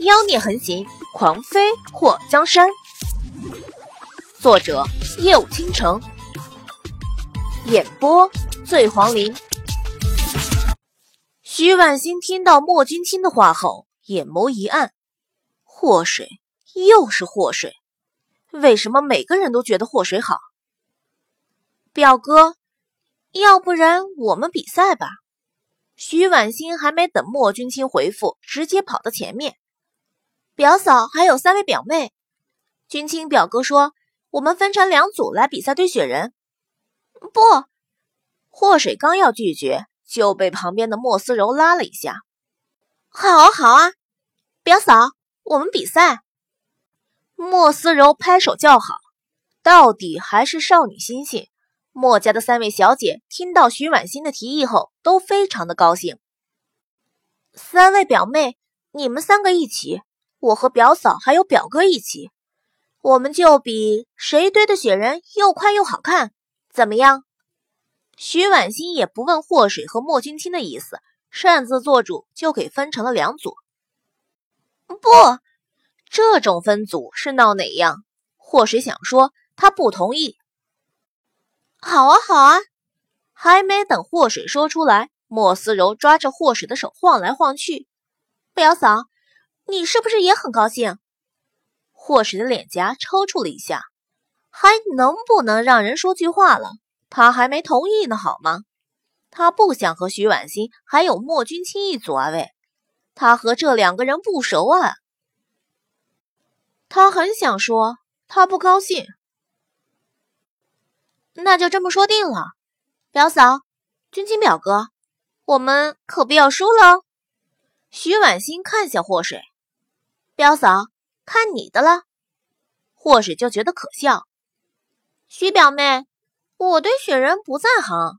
妖孽横行，狂飞祸江山。作者：夜舞倾城，演播：醉黄林。徐婉欣听到莫君清的话后，眼眸一暗。祸水，又是祸水。为什么每个人都觉得祸水好？表哥，要不然我们比赛吧。徐婉欣还没等莫君清回复，直接跑到前面。表嫂还有三位表妹，君清表哥说我们分成两组来比赛堆雪人。不，祸水刚要拒绝，就被旁边的莫思柔拉了一下。好啊，好啊，表嫂，我们比赛。莫思柔拍手叫好，到底还是少女心性。莫家的三位小姐听到徐婉欣的提议后，都非常的高兴。三位表妹，你们三个一起，我和表嫂还有表哥一起，我们就比谁堆的雪人又快又好看，怎么样？徐婉欣也不问祸水和莫君清的意思，擅自做主，就给分成了两组。不，这种分组是闹哪样？祸水想说，他不同意。好啊，好啊！还没等祸水说出来，莫思柔抓着祸水的手晃来晃去。表嫂，你是不是也很高兴？祸水的脸颊抽搐了一下，还能不能让人说句话了？他还没同意呢，好吗？他不想和徐婉欣还有莫君清一组啊，喂，他和这两个人不熟啊。他很想说，他不高兴。那就这么说定了，表嫂，君清表哥，我们可不要输了。徐婉欣看向祸水，表嫂，看你的了。祸水就觉得可笑。徐表妹，我对雪人不在行。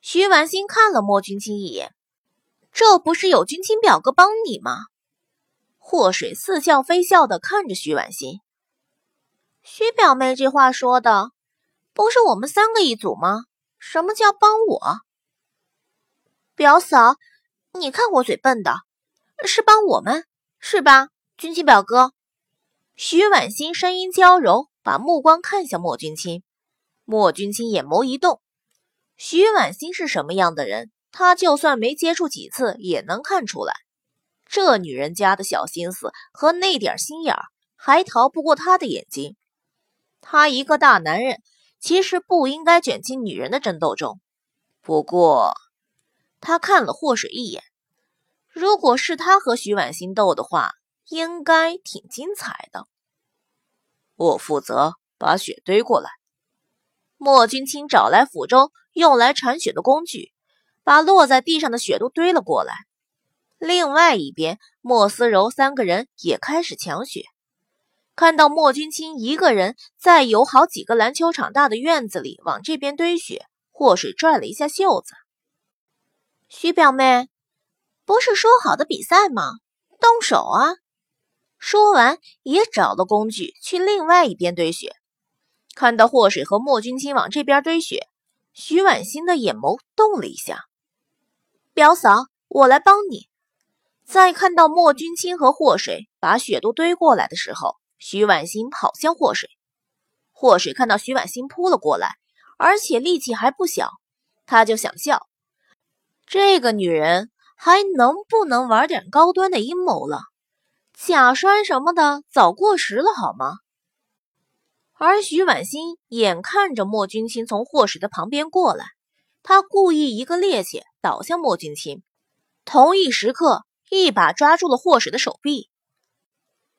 徐婉欣看了莫君清一眼，这不是有君清表哥帮你吗？祸水似笑非笑的看着徐婉欣，徐表妹这话说的。不是我们三个一组吗？什么叫帮我？表嫂，你看我嘴笨的，是帮我们是吧？君清表哥，徐婉欣声音娇柔，把目光看向莫君清。莫君清眼眸一动，徐婉欣是什么样的人？他就算没接触几次，也能看出来。这女人家的小心思和那点心眼儿，还逃不过他的眼睛。他一个大男人。其实不应该卷进女人的争斗中。不过，他看了祸水一眼，如果是他和徐婉欣斗的话，应该挺精彩的。我负责把雪堆过来。莫君清找来府中用来铲雪的工具，把落在地上的雪都堆了过来。另外一边，莫思柔三个人也开始抢雪。看到莫君清一个人在有好几个篮球场大的院子里往这边堆雪，祸水拽了一下袖子。徐表妹，不是说好的比赛吗？动手啊！说完，也找了工具去另外一边堆雪。看到祸水和莫君清往这边堆雪，徐婉欣的眼眸动了一下。表嫂，我来帮你。在看到莫君清和霍水把雪都堆过来的时候。徐婉欣跑向祸水，霍水看到徐婉欣扑了过来，而且力气还不小，他就想笑：这个女人还能不能玩点高端的阴谋了？假摔什么的早过时了，好吗？而徐婉欣眼看着莫君清从祸水的旁边过来，他故意一个趔趄倒向莫君清，同一时刻一把抓住了祸水的手臂，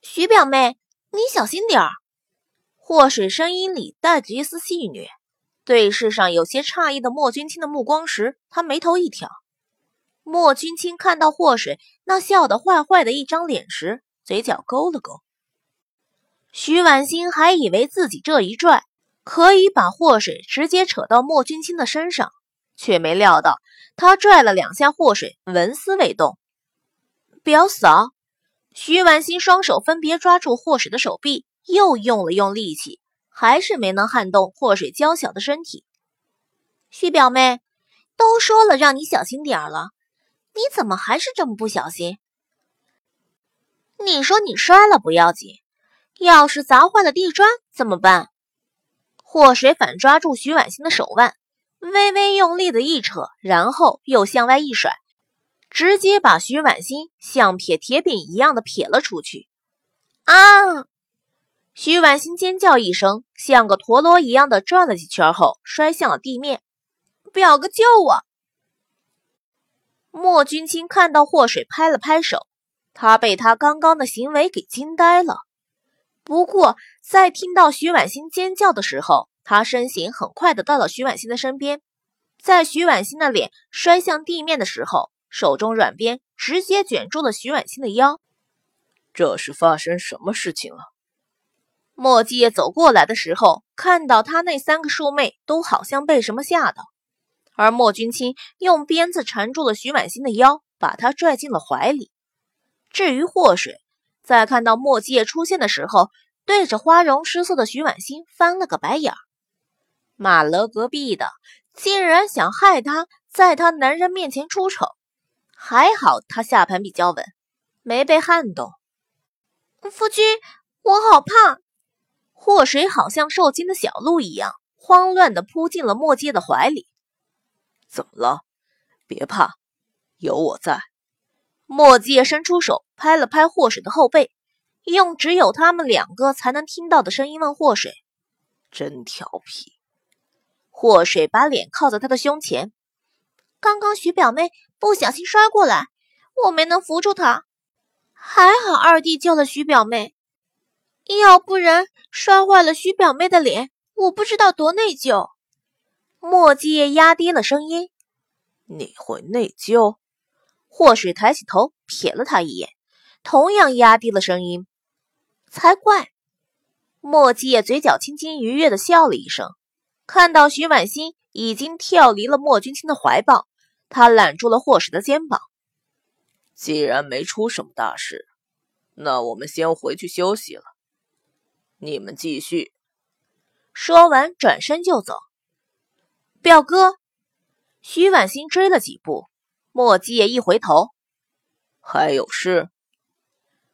徐表妹。你小心点儿！祸水声音里带着一丝戏谑。对视上有些诧异的莫君清的目光时，他眉头一挑。莫君清看到祸水那笑得坏坏的一张脸时，嘴角勾了勾。徐婉欣还以为自己这一拽可以把祸水直接扯到莫君清的身上，却没料到他拽了两下祸水，纹丝未动。表嫂。徐婉欣双手分别抓住祸水的手臂，又用了用力气，还是没能撼动祸水娇小的身体。徐表妹，都说了让你小心点儿了，你怎么还是这么不小心？你说你摔了不要紧，要是砸坏了地砖怎么办？祸水反抓住徐婉欣的手腕，微微用力的一扯，然后又向外一甩，直接把徐婉欣像撇铁饼一样的撇了出去。啊！徐婉欣尖叫一声，像个陀螺一样的转了几圈后，摔向了地面。表哥救我！莫君清看到祸水，拍了拍手。他被他刚刚的行为给惊呆了。不过，在听到徐婉欣尖叫的时候，他身形很快的到了徐婉欣的身边，在徐婉欣的脸摔向地面的时候，手中软鞭直接卷住了徐婉欣的腰。这是发生什么事情了？莫继业走过来的时候，看到他那三个庶妹都好像被什么吓到，而莫君清用鞭子缠住了徐婉欣的腰，把她拽进了怀里。至于祸水，在看到莫继业出现的时候，对着花容失色的徐婉欣翻了个白眼儿。马勒隔壁的竟然想害他，在他男人面前出丑，还好他下盘比较稳，没被撼动。夫君，我好怕！祸水好像受惊的小鹿一样，慌乱地扑进了莫介的怀里。怎么了？别怕，有我在。莫介伸出手拍了拍祸水的后背，用只有他们两个才能听到的声音问祸水：“真调皮。”祸水把脸靠在他的胸前。刚刚徐表妹不小心摔过来，我没能扶住她，还好二弟救了徐表妹，要不然摔坏了徐表妹的脸，我不知道多内疚。莫介压低了声音：“你会内疚？”霍水抬起头瞥了他一眼，同样压低了声音：“才怪！”莫季也嘴角轻轻愉悦的笑了一声，看到徐婉欣已经跳离了莫君清的怀抱，他揽住了霍水的肩膀：“既然没出什么大事，那我们先回去休息了。你们继续。”说完，转身就走。表哥，徐婉欣追了几步。莫季也一回头，还有事。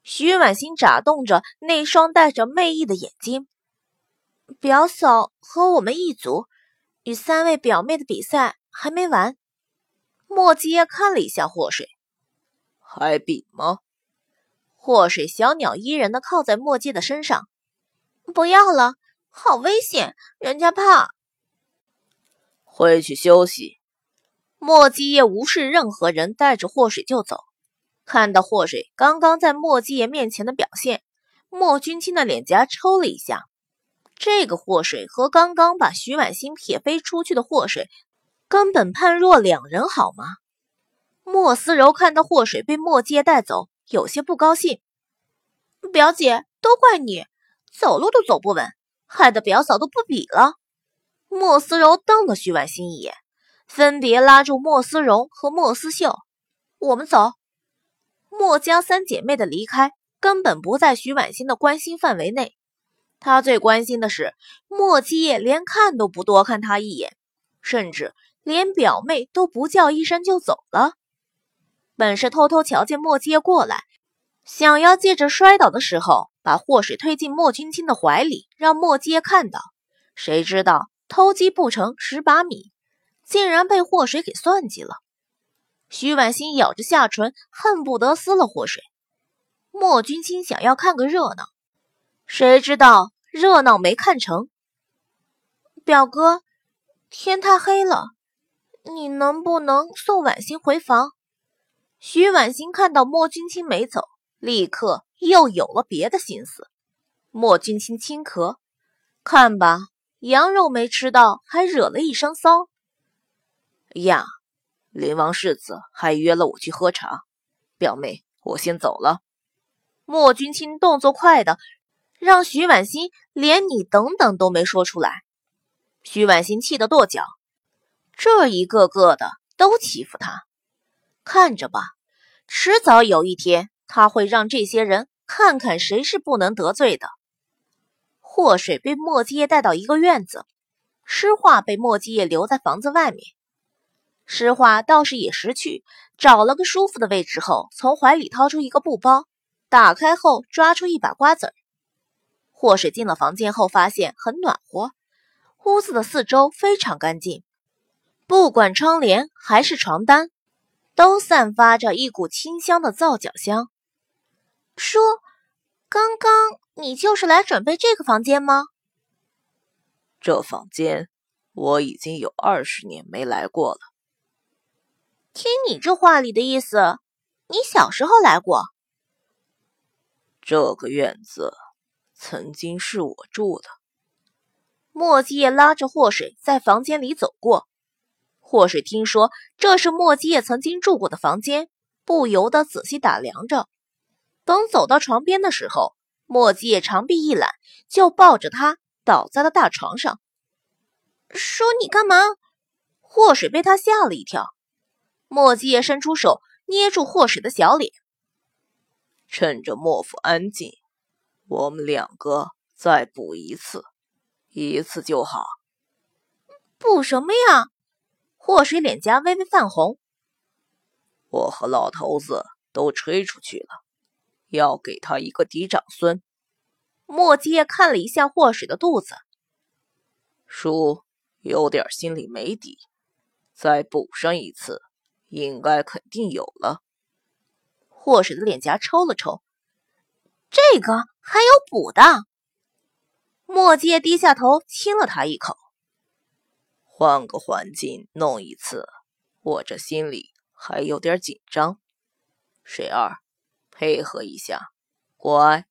徐婉欣眨动着那双带着媚意的眼睛。表嫂和我们一组，与三位表妹的比赛还没完。莫季也看了一下祸水，还比吗？祸水小鸟依人的靠在莫季的身上。不要了，好危险，人家怕。回去休息。莫继业无视任何人，带着祸水就走。看到祸水刚刚在莫继业面前的表现，莫君清的脸颊抽了一下。这个祸水和刚刚把徐婉欣撇飞出去的祸水，根本判若两人，好吗？莫思柔看到祸水被莫继业带走，有些不高兴。表姐，都怪你，走路都走不稳，害得表嫂都不比了。莫思柔瞪了徐婉欣一眼。分别拉住莫思荣和莫思秀，我们走。莫家三姐妹的离开根本不在徐婉欣的关心范围内，她最关心的是莫基业连看都不多看她一眼，甚至连表妹都不叫一声就走了。本是偷偷瞧见莫基业过来，想要借着摔倒的时候把祸水推进莫君清的怀里，让莫基业看到，谁知道偷鸡不成蚀把米。竟然被祸水给算计了，徐婉欣咬着下唇，恨不得撕了祸水。莫君清想要看个热闹，谁知道热闹没看成。表哥，天太黑了，你能不能送婉欣回房？徐婉欣看到莫君清没走，立刻又有了别的心思。莫君清轻咳，看吧，羊肉没吃到，还惹了一身骚。呀，林王世子还约了我去喝茶，表妹，我先走了。莫君清动作快的，让徐婉欣连你等等都没说出来。徐婉欣气得跺脚，这一个个的都欺负她，看着吧，迟早有一天，他会让这些人看看谁是不能得罪的。祸水被莫继业带到一个院子，诗画被莫继业留在房子外面。诗画倒是也识趣，找了个舒服的位置后，从怀里掏出一个布包，打开后抓出一把瓜子儿。祸水进了房间后，发现很暖和，屋子的四周非常干净，不管窗帘还是床单，都散发着一股清香的皂角香。叔，刚刚你就是来准备这个房间吗？这房间我已经有二十年没来过了。听你这话里的意思，你小时候来过。这个院子曾经是我住的。墨迹叶拉着祸水在房间里走过，祸水听说这是墨迹叶曾经住过的房间，不由得仔细打量着。等走到床边的时候，墨迹叶长臂一揽，就抱着他倒在了大床上。说：“你干嘛？”祸水被他吓了一跳。墨迹叶伸出手捏住霍水的小脸，趁着莫府安静，我们两个再补一次，一次就好。补什么呀？霍水脸颊微微泛红。我和老头子都吹出去了，要给他一个嫡长孙。墨迹叶看了一下霍水的肚子，叔有点心里没底，再补上一次。应该肯定有了。祸水的脸颊抽了抽，这个还有补的。墨界低下头亲了他一口。换个环境弄一次，我这心里还有点紧张。水儿，配合一下，乖。